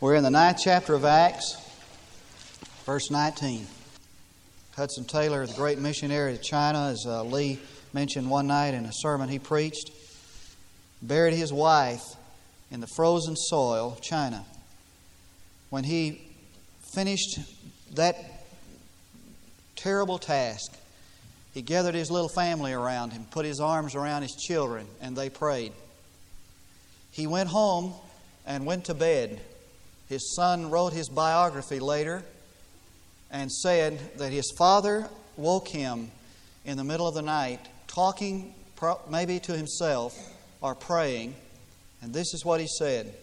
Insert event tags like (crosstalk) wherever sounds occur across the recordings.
We're in the ninth chapter of Acts, verse 19. Hudson Taylor, the great missionary to China, as uh, Lee mentioned one night in a sermon he preached, buried his wife in the frozen soil of China. When he finished that terrible task, he gathered his little family around him, put his arms around his children, and they prayed. He went home and went to bed. His son wrote his biography later and said that his father woke him in the middle of the night, talking maybe to himself or praying, and this is what he said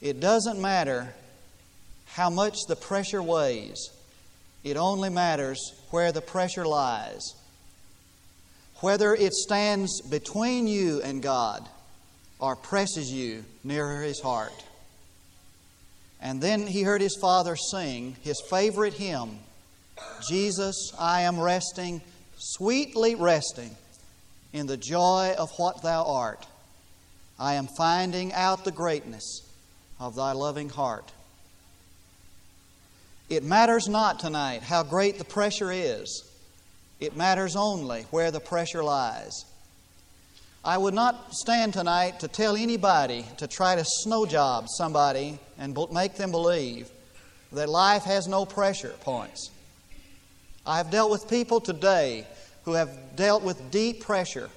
It doesn't matter how much the pressure weighs, it only matters where the pressure lies. Whether it stands between you and God or presses you nearer His heart. And then he heard his father sing his favorite hymn Jesus, I am resting, sweetly resting in the joy of what thou art. I am finding out the greatness of thy loving heart. It matters not tonight how great the pressure is, it matters only where the pressure lies. I would not stand tonight to tell anybody to try to snow job somebody and make them believe that life has no pressure points. I have dealt with people today who have dealt with deep pressure.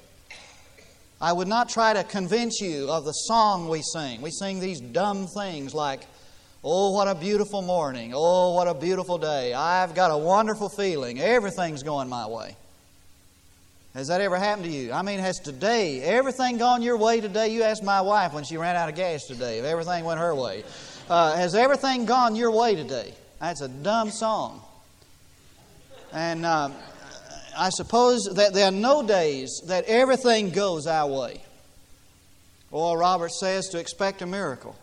I would not try to convince you of the song we sing. We sing these dumb things like, Oh, what a beautiful morning. Oh, what a beautiful day. I've got a wonderful feeling. Everything's going my way. Has that ever happened to you? I mean, has today, everything gone your way today? You asked my wife when she ran out of gas today if everything went her way. Uh, has everything gone your way today? That's a dumb song. And uh, I suppose that there are no days that everything goes our way. Oral Roberts says to expect a miracle.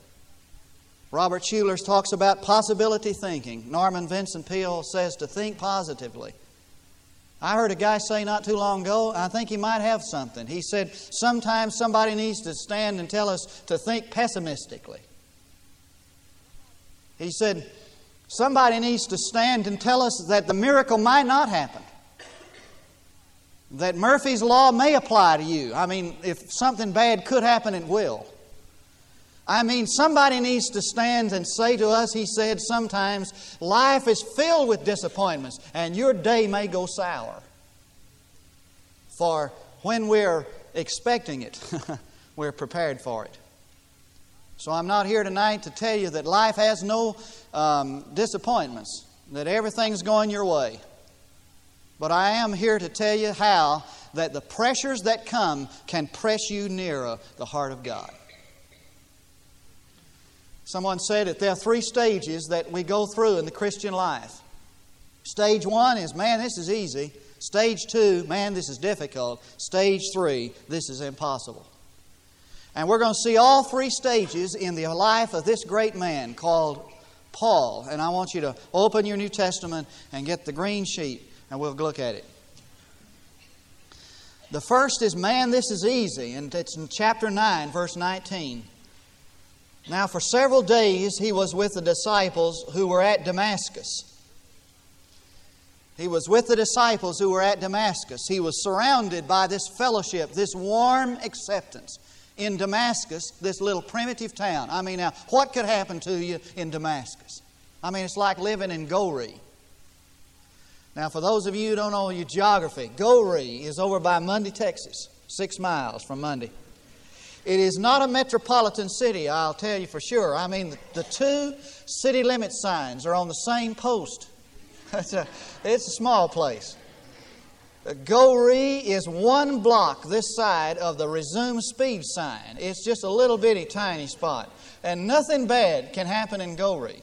Robert Schuller talks about possibility thinking. Norman Vincent Peale says to think positively. I heard a guy say not too long ago, I think he might have something. He said, Sometimes somebody needs to stand and tell us to think pessimistically. He said, Somebody needs to stand and tell us that the miracle might not happen. That Murphy's Law may apply to you. I mean, if something bad could happen, it will. I mean, somebody needs to stand and say to us, he said, sometimes life is filled with disappointments and your day may go sour. For when we're expecting it, (laughs) we're prepared for it. So I'm not here tonight to tell you that life has no um, disappointments, that everything's going your way. But I am here to tell you how that the pressures that come can press you nearer the heart of God. Someone said that there are three stages that we go through in the Christian life. Stage one is, man, this is easy. Stage two, man, this is difficult. Stage three, this is impossible. And we're going to see all three stages in the life of this great man called Paul. And I want you to open your New Testament and get the green sheet, and we'll look at it. The first is, man, this is easy, and it's in chapter 9, verse 19. Now, for several days, he was with the disciples who were at Damascus. He was with the disciples who were at Damascus. He was surrounded by this fellowship, this warm acceptance in Damascus, this little primitive town. I mean, now, what could happen to you in Damascus? I mean, it's like living in Goree. Now, for those of you who don't know your geography, Goree is over by Munday, Texas, six miles from Munday. It is not a metropolitan city, I'll tell you for sure. I mean, the, the two city limit signs are on the same post. (laughs) it's, a, it's a small place. Uh, Goree is one block this side of the resume speed sign. It's just a little bitty tiny spot. And nothing bad can happen in Goree.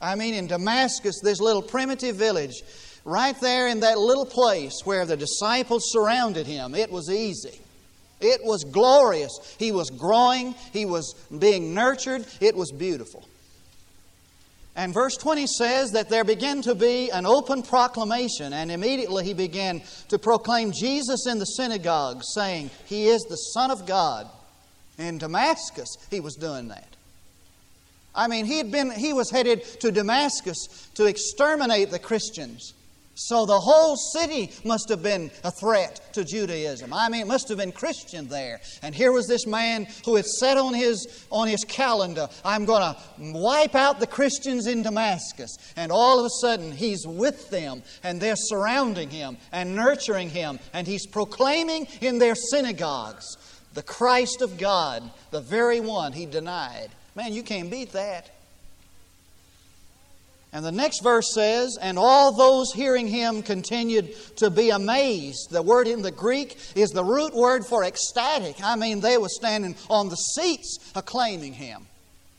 I mean, in Damascus, this little primitive village, right there in that little place where the disciples surrounded him, it was easy. It was glorious. He was growing, he was being nurtured, it was beautiful. And verse 20 says that there began to be an open proclamation, and immediately he began to proclaim Jesus in the synagogue, saying, He is the Son of God. In Damascus, he was doing that. I mean, he, had been, he was headed to Damascus to exterminate the Christians. So the whole city must have been a threat to Judaism. I mean, it must have been Christian there. And here was this man who had set on his, on his calendar, I'm going to wipe out the Christians in Damascus. And all of a sudden, he's with them, and they're surrounding him and nurturing him, and he's proclaiming in their synagogues the Christ of God, the very one he denied. Man, you can't beat that. And the next verse says, And all those hearing him continued to be amazed. The word in the Greek is the root word for ecstatic. I mean, they were standing on the seats acclaiming him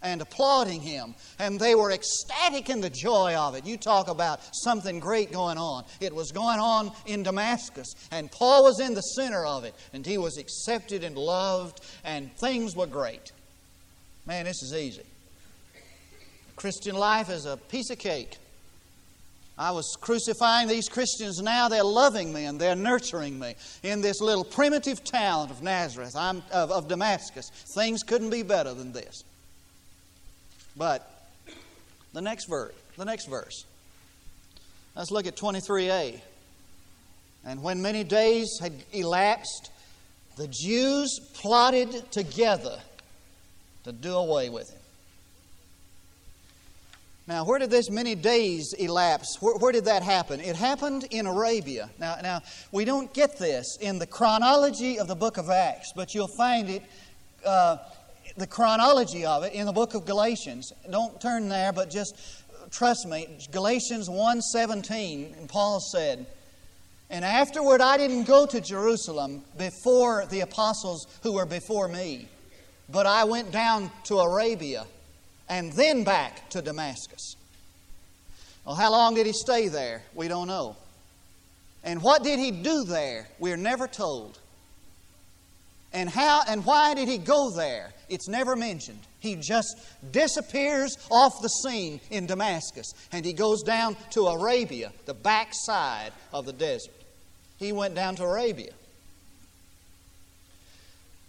and applauding him. And they were ecstatic in the joy of it. You talk about something great going on. It was going on in Damascus, and Paul was in the center of it, and he was accepted and loved, and things were great. Man, this is easy. Christian life is a piece of cake. I was crucifying these Christians now. They're loving me and they're nurturing me in this little primitive town of Nazareth, I'm, of, of Damascus. Things couldn't be better than this. But the next verse, the next verse. Let's look at 23a. And when many days had elapsed, the Jews plotted together to do away with him. Now, where did this many days elapse? Where, where, did that happen? It happened in Arabia. Now, now, we don't get this in the chronology of the book of Acts, but you'll find it, uh, the chronology of it, in the book of Galatians. Don't turn there, but just trust me. Galatians 1.17, and Paul said, And afterward I didn't go to Jerusalem before the apostles who were before me, but I went down to Arabia and then back to Damascus. Well, how long did he stay there? We don't know. And what did he do there? We're never told. And how and why did he go there? It's never mentioned. He just disappears off the scene in Damascus and he goes down to Arabia, the backside of the desert. He went down to Arabia.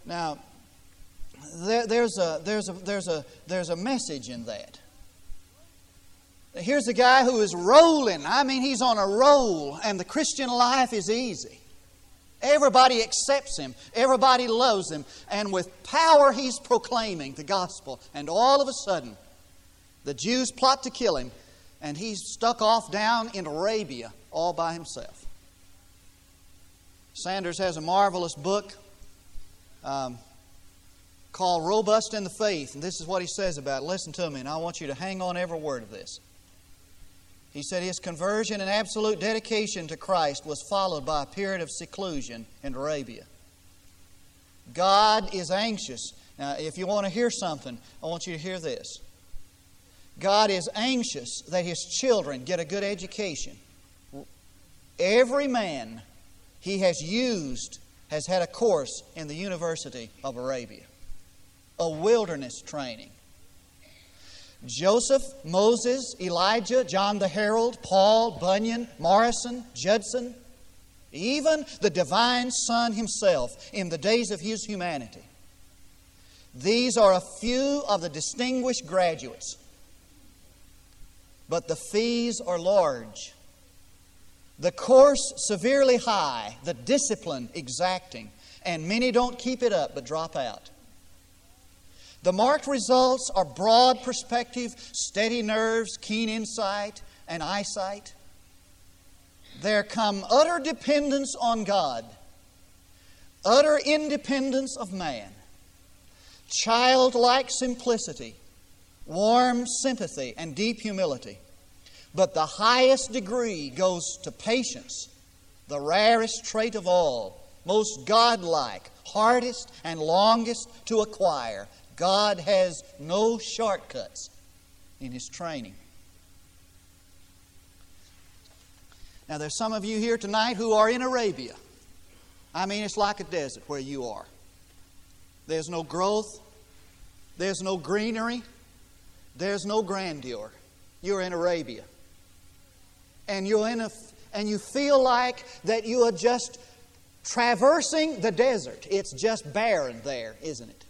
Now, there, there's, a, there's, a, there's, a, there's a message in that. Here's a guy who is rolling. I mean, he's on a roll, and the Christian life is easy. Everybody accepts him, everybody loves him, and with power he's proclaiming the gospel. And all of a sudden, the Jews plot to kill him, and he's stuck off down in Arabia all by himself. Sanders has a marvelous book. Um, called Robust in the Faith. And this is what he says about it. Listen to me, and I want you to hang on every word of this. He said his conversion and absolute dedication to Christ was followed by a period of seclusion in Arabia. God is anxious. Now, if you want to hear something, I want you to hear this. God is anxious that his children get a good education. Every man he has used has had a course in the University of Arabia a wilderness training. Joseph, Moses, Elijah, John the Herald, Paul, Bunyan, Morrison, Judson, even the divine Son himself in the days of his humanity. These are a few of the distinguished graduates, but the fees are large. The course severely high, the discipline exacting, and many don't keep it up but drop out. The marked results are broad perspective, steady nerves, keen insight, and eyesight. There come utter dependence on God, utter independence of man, childlike simplicity, warm sympathy, and deep humility. But the highest degree goes to patience, the rarest trait of all, most godlike, hardest, and longest to acquire, God has no shortcuts in His training. Now, there's some of you here tonight who are in Arabia. I mean, it's like a desert where you are. There's no growth, there's no greenery, there's no grandeur. You're in Arabia. And you're in a, and you feel like that you are just traversing the desert. It's just barren there, isn't it?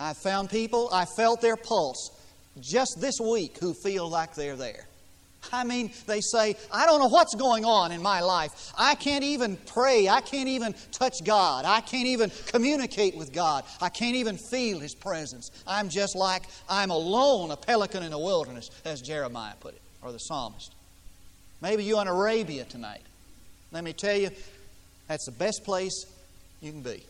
I found people, I felt their pulse just this week who feel like they're there. I mean, they say, I don't know what's going on in my life. I can't even pray. I can't even touch God. I can't even communicate with God. I can't even feel His presence. I'm just like I'm alone, a pelican in the wilderness, as Jeremiah put it, or the psalmist. Maybe you're in Arabia tonight. Let me tell you, that's the best place you can be.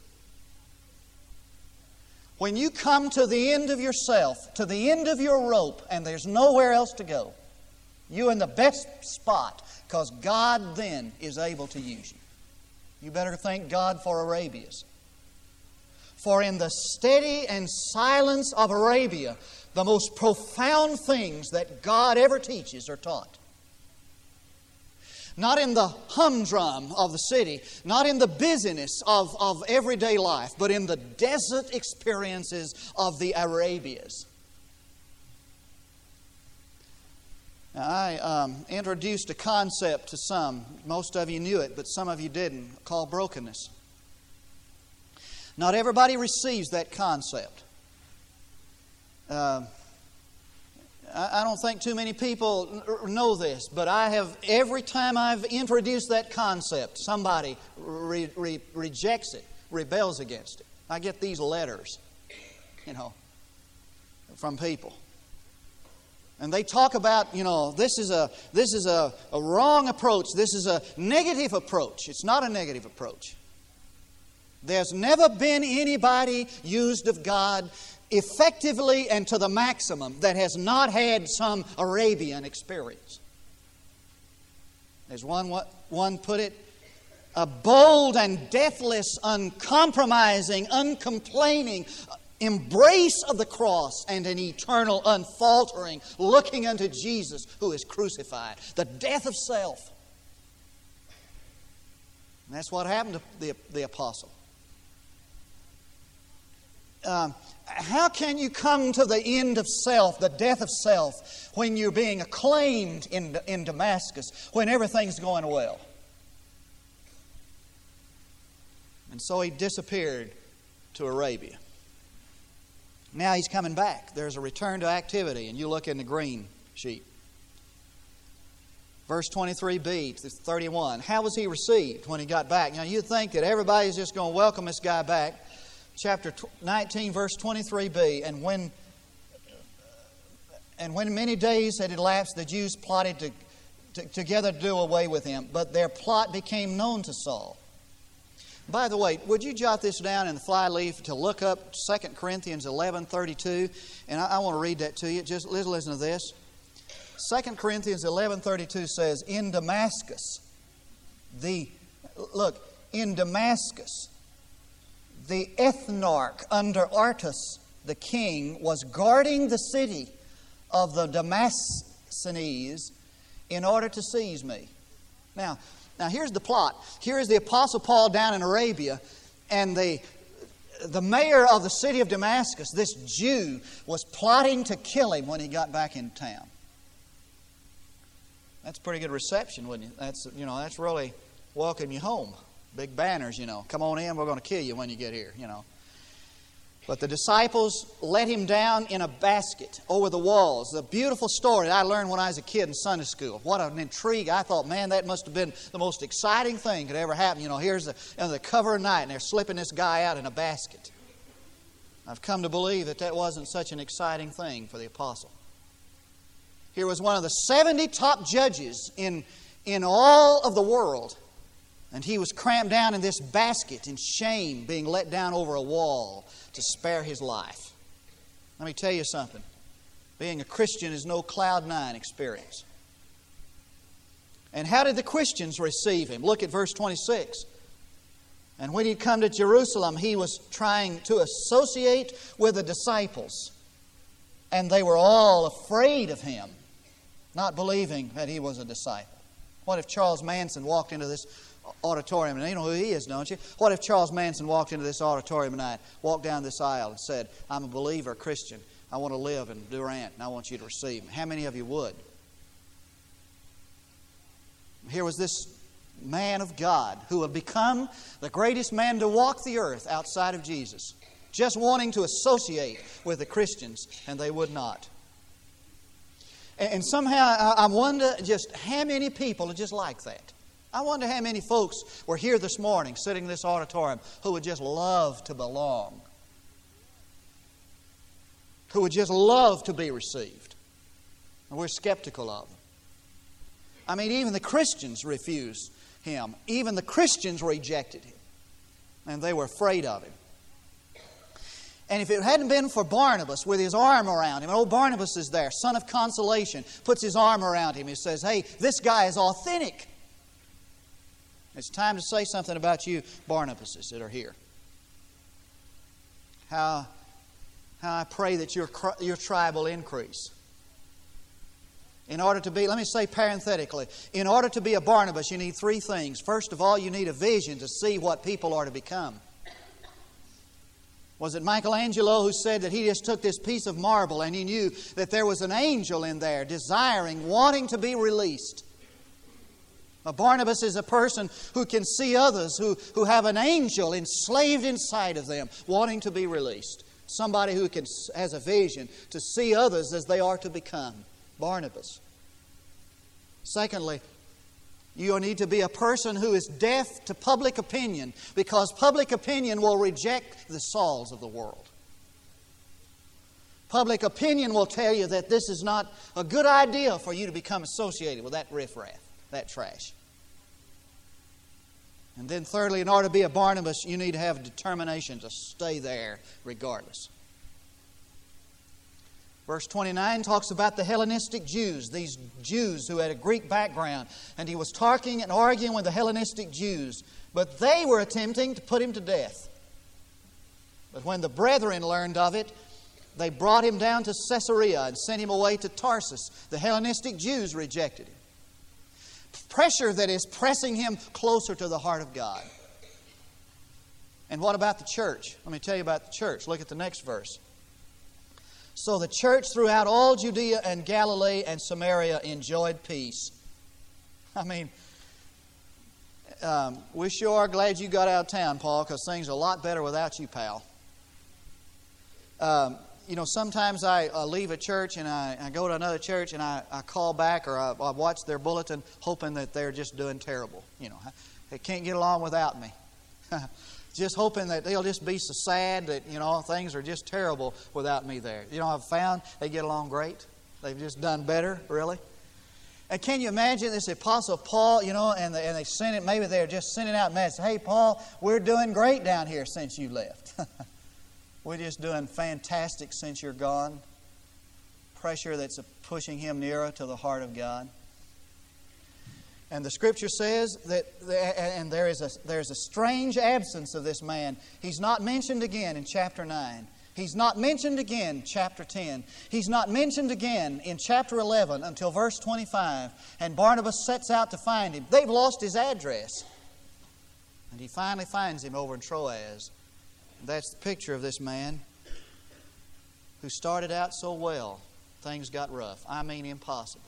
When you come to the end of yourself, to the end of your rope, and there's nowhere else to go, you're in the best spot because God then is able to use you. You better thank God for Arabia's. For in the steady and silence of Arabia, the most profound things that God ever teaches are taught. Not in the humdrum of the city, not in the busyness of, of everyday life, but in the desert experiences of the Arabias. Now, I um, introduced a concept to some. Most of you knew it, but some of you didn't, called brokenness. Not everybody receives that concept. Uh, I don't think too many people know this, but I have, every time I've introduced that concept, somebody re, re, rejects it, rebels against it. I get these letters, you know, from people. And they talk about, you know, this is a this is a, a wrong approach. This is a negative approach. It's not a negative approach. There's never been anybody used of God effectively and to the maximum that has not had some Arabian experience. As one, one put it, a bold and deathless, uncompromising, uncomplaining, embrace of the cross and an eternal unfaltering looking unto Jesus who is crucified. The death of self. And that's what happened to the, the apostle. Um, how can you come to the end of self, the death of self, when you're being acclaimed in, in Damascus, when everything's going well? And so he disappeared to Arabia. Now he's coming back. There's a return to activity, and you look in the green sheet. Verse 23b to 31. How was he received when he got back? Now, you'd think that everybody's just going to welcome this guy back. Chapter 19, verse 23b. And when and when many days had elapsed, the Jews plotted to, to, together to do away with him. But their plot became known to Saul. By the way, would you jot this down in the flyleaf to look up 2 Corinthians 11 32? And I, I want to read that to you. Just listen to this. 2 Corinthians 11 32 says, In Damascus, the, look, in Damascus, the ethnarch under Aretas, the king was guarding the city of the Damascenes in order to seize me. Now, now, here's the plot. Here is the Apostle Paul down in Arabia, and the, the mayor of the city of Damascus, this Jew, was plotting to kill him when he got back in town. That's pretty good reception, wouldn't you? That's, you know, that's really welcome you home. Big banners, you know. Come on in, we're going to kill you when you get here, you know. But the disciples let him down in a basket over the walls. The beautiful story I learned when I was a kid in Sunday school. What an intrigue. I thought, man, that must have been the most exciting thing could ever happen. You know, here's the, you know, the cover of night, and they're slipping this guy out in a basket. I've come to believe that that wasn't such an exciting thing for the apostle. Here was one of the 70 top judges in, in all of the world, and he was crammed down in this basket in shame, being let down over a wall to spare his life. Let me tell you something. Being a Christian is no cloud nine experience. And how did the Christians receive him? Look at verse 26. And when he'd come to Jerusalem, he was trying to associate with the disciples. And they were all afraid of him, not believing that he was a disciple. What if Charles Manson walked into this auditorium, and you know who he is, don't you? What if Charles Manson walked into this auditorium tonight, walked down this aisle, and said, I'm a believer, a Christian. I want to live in Durant, and I want you to receive me. How many of you would? Here was this man of God who had become the greatest man to walk the earth outside of Jesus. just wanting to associate with the Christians, and they would not. And somehow I wonder just how many people are just like that. I wonder how many folks were here this morning, sitting in this auditorium, who would just love to belong, who would just love to be received. And we're skeptical of them. I mean, even the Christians refused him, even the Christians rejected him, and they were afraid of him. And if it hadn't been for Barnabas with his arm around him, and old Barnabas is there, son of consolation, puts his arm around him. He says, Hey, this guy is authentic. It's time to say something about you, Barnabases, that are here. How, how I pray that your, your tribe will increase. In order to be, let me say parenthetically, in order to be a Barnabas, you need three things. First of all, you need a vision to see what people are to become. Was it Michelangelo who said that he just took this piece of marble and he knew that there was an angel in there desiring, wanting to be released? Barnabas is a person who can see others who, who have an angel enslaved inside of them, wanting to be released. Somebody who can, has a vision to see others as they are to become. Barnabas. Secondly, you need to be a person who is deaf to public opinion because public opinion will reject the Sauls of the world. Public opinion will tell you that this is not a good idea for you to become associated with that riffraff, that trash. And then, thirdly, in order to be a Barnabas, you need to have determination to stay there regardless. Verse 29 talks about the Hellenistic Jews, these Jews who had a Greek background. And he was talking and arguing with the Hellenistic Jews, but they were attempting to put him to death. But when the brethren learned of it, they brought him down to Caesarea and sent him away to Tarsus. The Hellenistic Jews rejected him. Pressure that is pressing him closer to the heart of God. And what about the church? Let me tell you about the church. Look at the next verse. So the church throughout all Judea and Galilee and Samaria enjoyed peace. I mean, um, we sure are glad you got out of town, Paul, because things are a lot better without you, pal. Um, you know, sometimes I uh, leave a church and I, I, go to another church and I, I call back or I, I, watch their bulletin hoping that they're just doing terrible. You know, they can't get along without me. (laughs) just hoping that they'll just be so sad that, you know, things are just terrible without me there. You know, I've found they get along great. They've just done better, really. And can you imagine this Apostle Paul, you know, and, and they sent it, maybe they're just sending out messages, hey, Paul, we're doing great down here since you left. (laughs) we're just doing fantastic since you're gone. Pressure that's pushing him nearer to the heart of God. And the scripture says that, and there is a, there's a strange absence of this man. He's not mentioned again in chapter 9. He's not mentioned again chapter 10. He's not mentioned again in chapter 11 until verse 25. And Barnabas sets out to find him. They've lost his address. And he finally finds him over in Troas. That's the picture of this man who started out so well. Things got rough. I mean, impossible.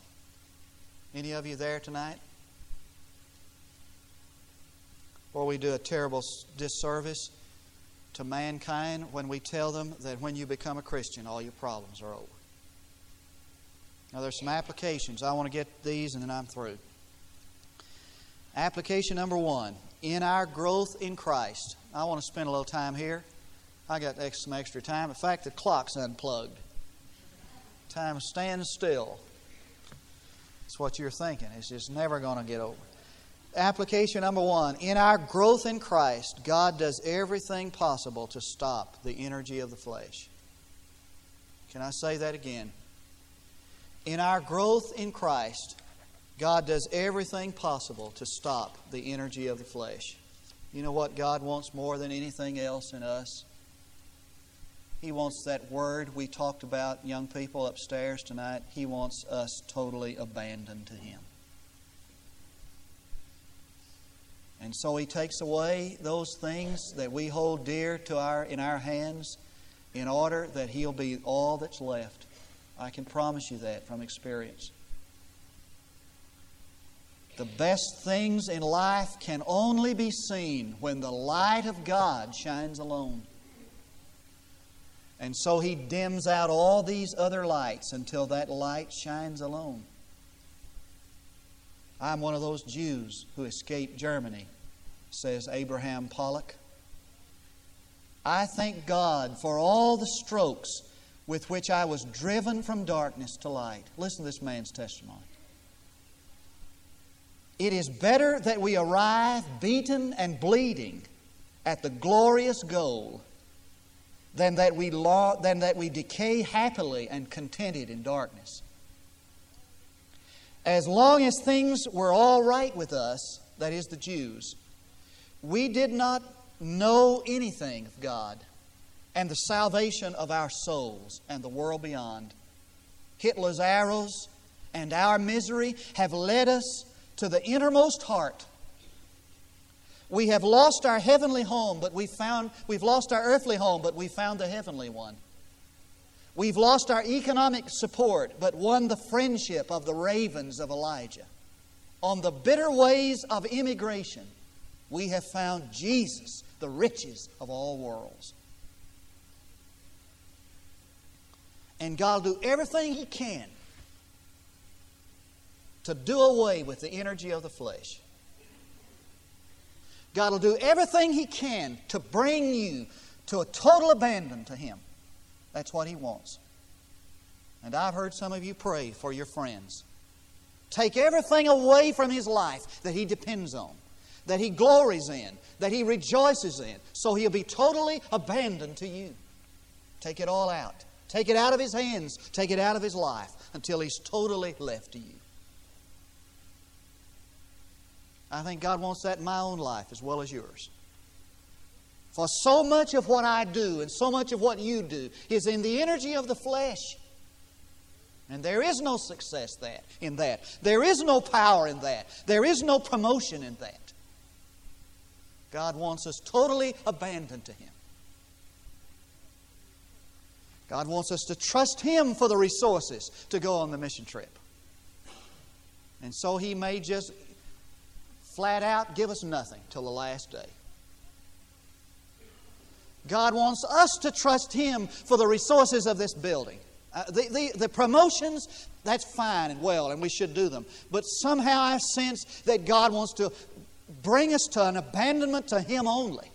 Any of you there tonight? or we do a terrible disservice to mankind when we tell them that when you become a Christian, all your problems are over. Now, there's some applications. I want to get these and then I'm through. Application number one in our growth in Christ. I want to spend a little time here. I got some extra time. In fact, the clock's unplugged. Time stands still. That's what you're thinking. It's just never going to get over. Application number one In our growth in Christ, God does everything possible to stop the energy of the flesh. Can I say that again? In our growth in Christ, God does everything possible to stop the energy of the flesh. You know what God wants more than anything else in us? He wants that word we talked about, young people upstairs tonight. He wants us totally abandoned to Him. And so he takes away those things that we hold dear to our in our hands in order that he'll be all that's left. I can promise you that from experience. The best things in life can only be seen when the light of God shines alone. And so he dims out all these other lights until that light shines alone. I'm one of those Jews who escaped Germany, says Abraham Pollock. I thank God for all the strokes with which I was driven from darkness to light. Listen to this man's testimony. It is better that we arrive beaten and bleeding at the glorious goal than that we, law, than that we decay happily and contented in darkness. As long as things were all right with us, that is the Jews, we did not know anything of God and the salvation of our souls and the world beyond. Hitler's arrows and our misery have led us to the innermost heart. We have lost our heavenly home, but we found we've lost our earthly home, but we found the heavenly one. We've lost our economic support, but won the friendship of the ravens of Elijah. On the bitter ways of immigration, we have found Jesus, the riches of all worlds. And God will do everything He can to do away with the energy of the flesh. God will do everything He can to bring you to a total abandon to Him. That's what He wants. And I've heard some of you pray for your friends. Take everything away from his life that he depends on, that he glories in, that he rejoices in, so he'll be totally abandoned to you. Take it all out. Take it out of his hands. Take it out of his life until he's totally left to you. I think God wants that in my own life as well as yours. For so much of what I do and so much of what you do is in the energy of the flesh. And there is no success that in that. There is no power in that. There is no promotion in that. God wants us totally abandoned to Him. God wants us to trust Him for the resources to go on the mission trip. And so He may just flat out give us nothing till the last day. God wants us to trust Him for the resources of this building. Uh, the, the, the promotions, that's fine and well, and we should do them. But somehow I sense that God wants to bring us to an abandonment to Him only.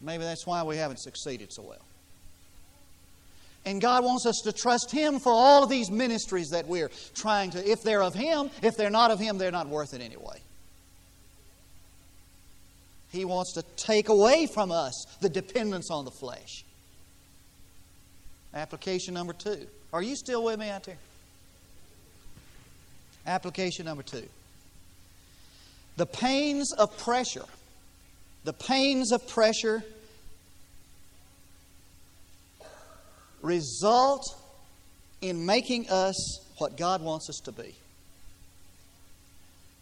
Maybe that's why we haven't succeeded so well. And God wants us to trust Him for all of these ministries that we're trying to. If they're of Him, if they're not of Him, they're not worth it anyway. He wants to take away from us the dependence on the flesh. Application number two. Are you still with me out there? Application number two. The pains of pressure. The pains of pressure result in making us what God wants us to be.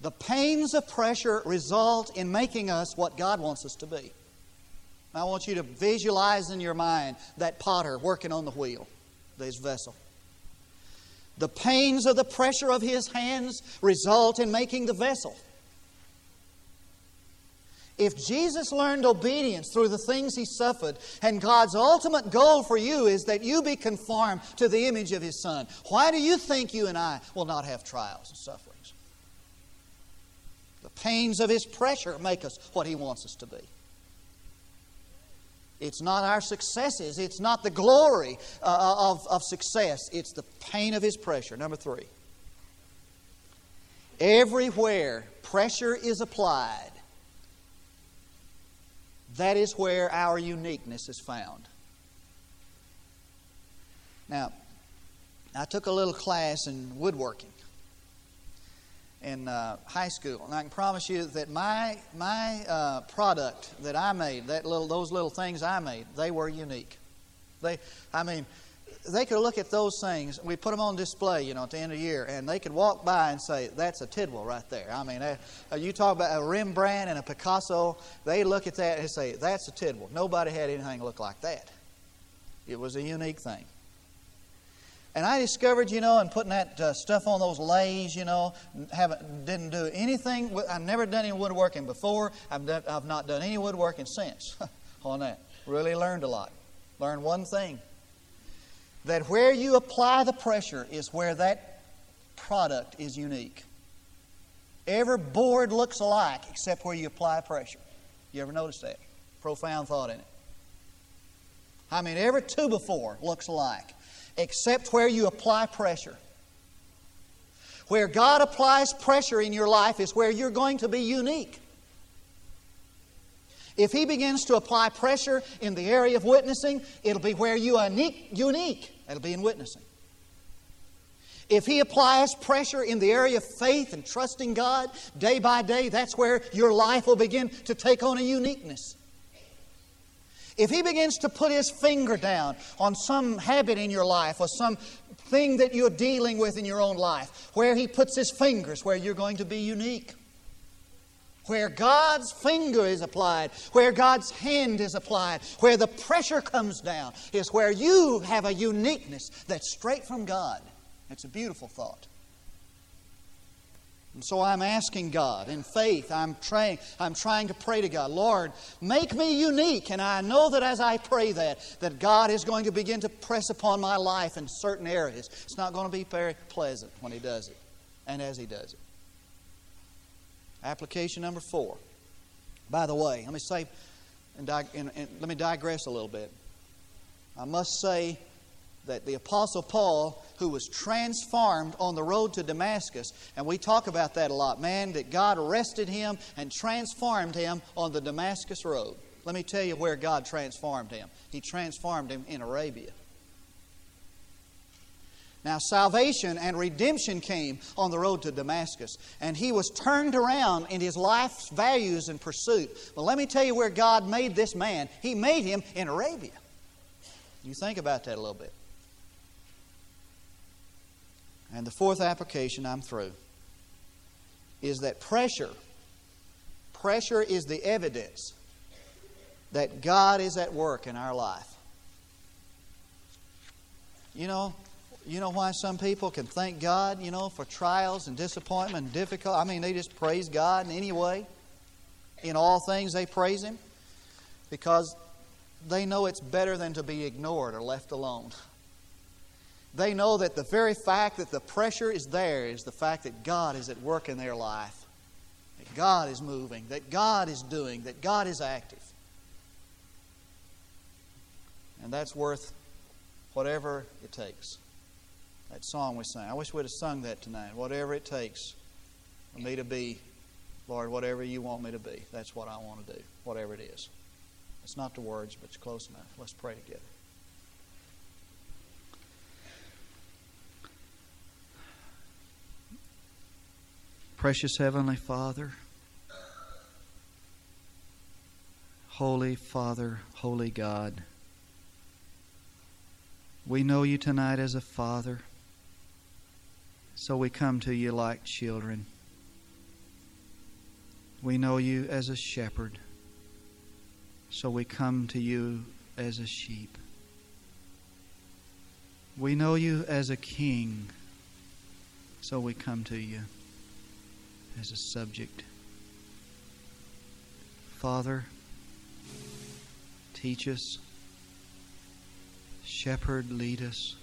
The pains of pressure result in making us what God wants us to be. I want you to visualize in your mind that potter working on the wheel, this vessel. The pains of the pressure of his hands result in making the vessel. If Jesus learned obedience through the things he suffered, and God's ultimate goal for you is that you be conformed to the image of his Son, why do you think you and I will not have trials and sufferings? The pains of his pressure make us what he wants us to be. It's not our successes, it's not the glory uh, uh, of, of success, it's the pain of his pressure. Number three. Everywhere pressure is applied, that is where our uniqueness is found. Now, I took a little class in woodworking in uh, high school, and I can promise you that my my uh, product that I made, that little those little things I made, they were unique. They, I mean, they could look at those things. We put them on display, you know, at the end of the year, and they could walk by and say, "That's a Tidwell right there." I mean, uh, you talk about a Rembrandt and a Picasso. They look at that and say, "That's a Tidwell." Nobody had anything look like that. It was a unique thing. And I discovered, you know, and putting that uh, stuff on those lays, you know, haven't didn't do anything. I've never done any woodworking before. I've, done, I've not done any woodworking since (laughs) on that. Really learned a lot. Learned one thing that where you apply the pressure is where that product is unique. Every board looks alike except where you apply pressure. You ever notice that? Profound thought in it. I mean, every two before looks alike except where you apply pressure. Where God applies pressure in your life is where you're going to be unique. If He begins to apply pressure in the area of witnessing, it'll be where you are unique. It'll be in witnessing. If He applies pressure in the area of faith and trusting God day by day, that's where your life will begin to take on a uniqueness. If He begins to put His finger down on some habit in your life or some thing that you're dealing with in your own life, where He puts His fingers, where you're going to be unique. Where God's finger is applied, where God's hand is applied, where the pressure comes down, is where you have a uniqueness that's straight from God. It's a beautiful thought. And so I'm asking God in faith, I'm trying, I'm trying to pray to God, Lord, make me unique. And I know that as I pray that, that God is going to begin to press upon my life in certain areas. It's not going to be very pleasant when He does it and as He does it. Application number four. By the way, let me say, and, and, and let me digress a little bit. I must say that the Apostle Paul, who was transformed on the road to Damascus, and we talk about that a lot, man, that God arrested him and transformed him on the Damascus road. Let me tell you where God transformed him. He transformed him in Arabia. Now, salvation and redemption came on the road to Damascus, and he was turned around in his life's values and pursuit. But let me tell you where God made this man. He made him in Arabia. You think about that a little bit. And the fourth application, I'm through, is that pressure, pressure is the evidence that God is at work in our life. You know, you know why some people can thank God, you know, for trials and disappointment and difficulty? I mean, they just praise God in any way. In all things, they praise Him because they know it's better than to be ignored or left alone. They know that the very fact that the pressure is there is the fact that God is at work in their life, that God is moving, that God is doing, that God is active. And that's worth whatever it takes. That song we sang. I wish we'd have sung that tonight. Whatever it takes for me to be, Lord, whatever you want me to be, that's what I want to do, whatever it is. It's not the words, but it's close enough. Let's pray together. Precious Heavenly Father, Holy Father, Holy God, we know you tonight as a Father. So we come to you like children. We know you as a shepherd. So we come to you as a sheep. We know you as a king. So we come to you as a subject. Father, teach us. Shepherd, lead us.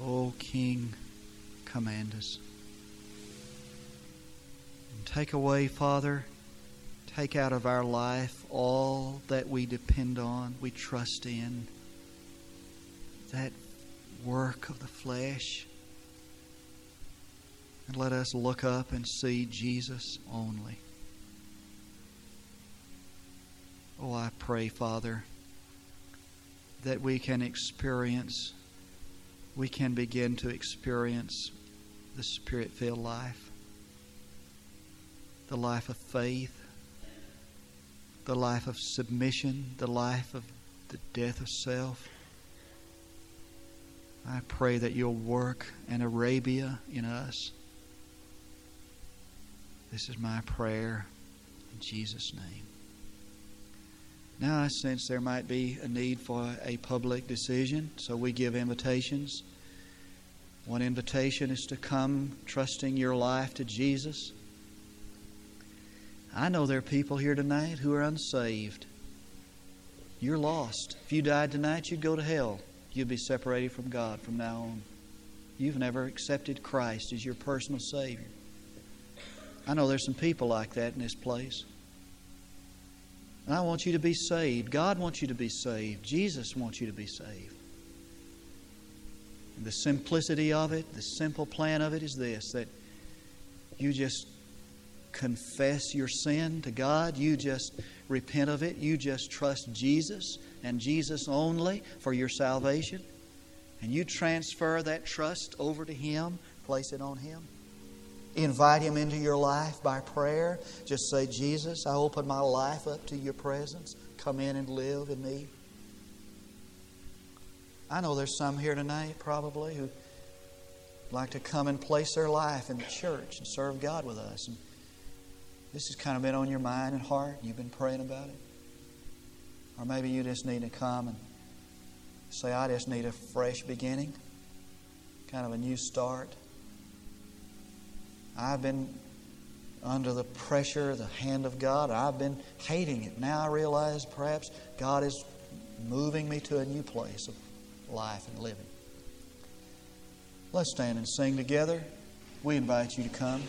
O King, command us. And take away, Father, take out of our life all that we depend on, we trust in, that work of the flesh. And let us look up and see Jesus only. Oh, I pray, Father, that we can experience, we can begin to experience the Spirit filled life, the life of faith, the life of submission, the life of the death of self. I pray that you'll work in Arabia in us. This is my prayer in Jesus' name. Now I sense there might be a need for a public decision, so we give invitations. One invitation is to come trusting your life to Jesus. I know there are people here tonight who are unsaved. you're lost. If you died tonight, you'd go to hell. You'd be separated from God from now on. You've never accepted Christ as your personal Savior. I know there's some people like that in this place. And I want you to be saved. God wants you to be saved. Jesus wants you to be saved. The simplicity of it, the simple plan of it is this that you just confess your sin to God, you just repent of it, you just trust Jesus and Jesus only for your salvation, and you transfer that trust over to Him, place it on Him. Invite Him into your life by prayer. Just say, Jesus, I open my life up to your presence. Come in and live in me. I know there's some here tonight, probably, who like to come and place their life in the church and serve God with us. And this has kind of been on your mind and heart. You've been praying about it. Or maybe you just need to come and say, I just need a fresh beginning, kind of a new start. I've been under the pressure, the hand of God. I've been hating it. Now I realize perhaps God is moving me to a new place life and living. Let's stand and sing together. We invite you to come.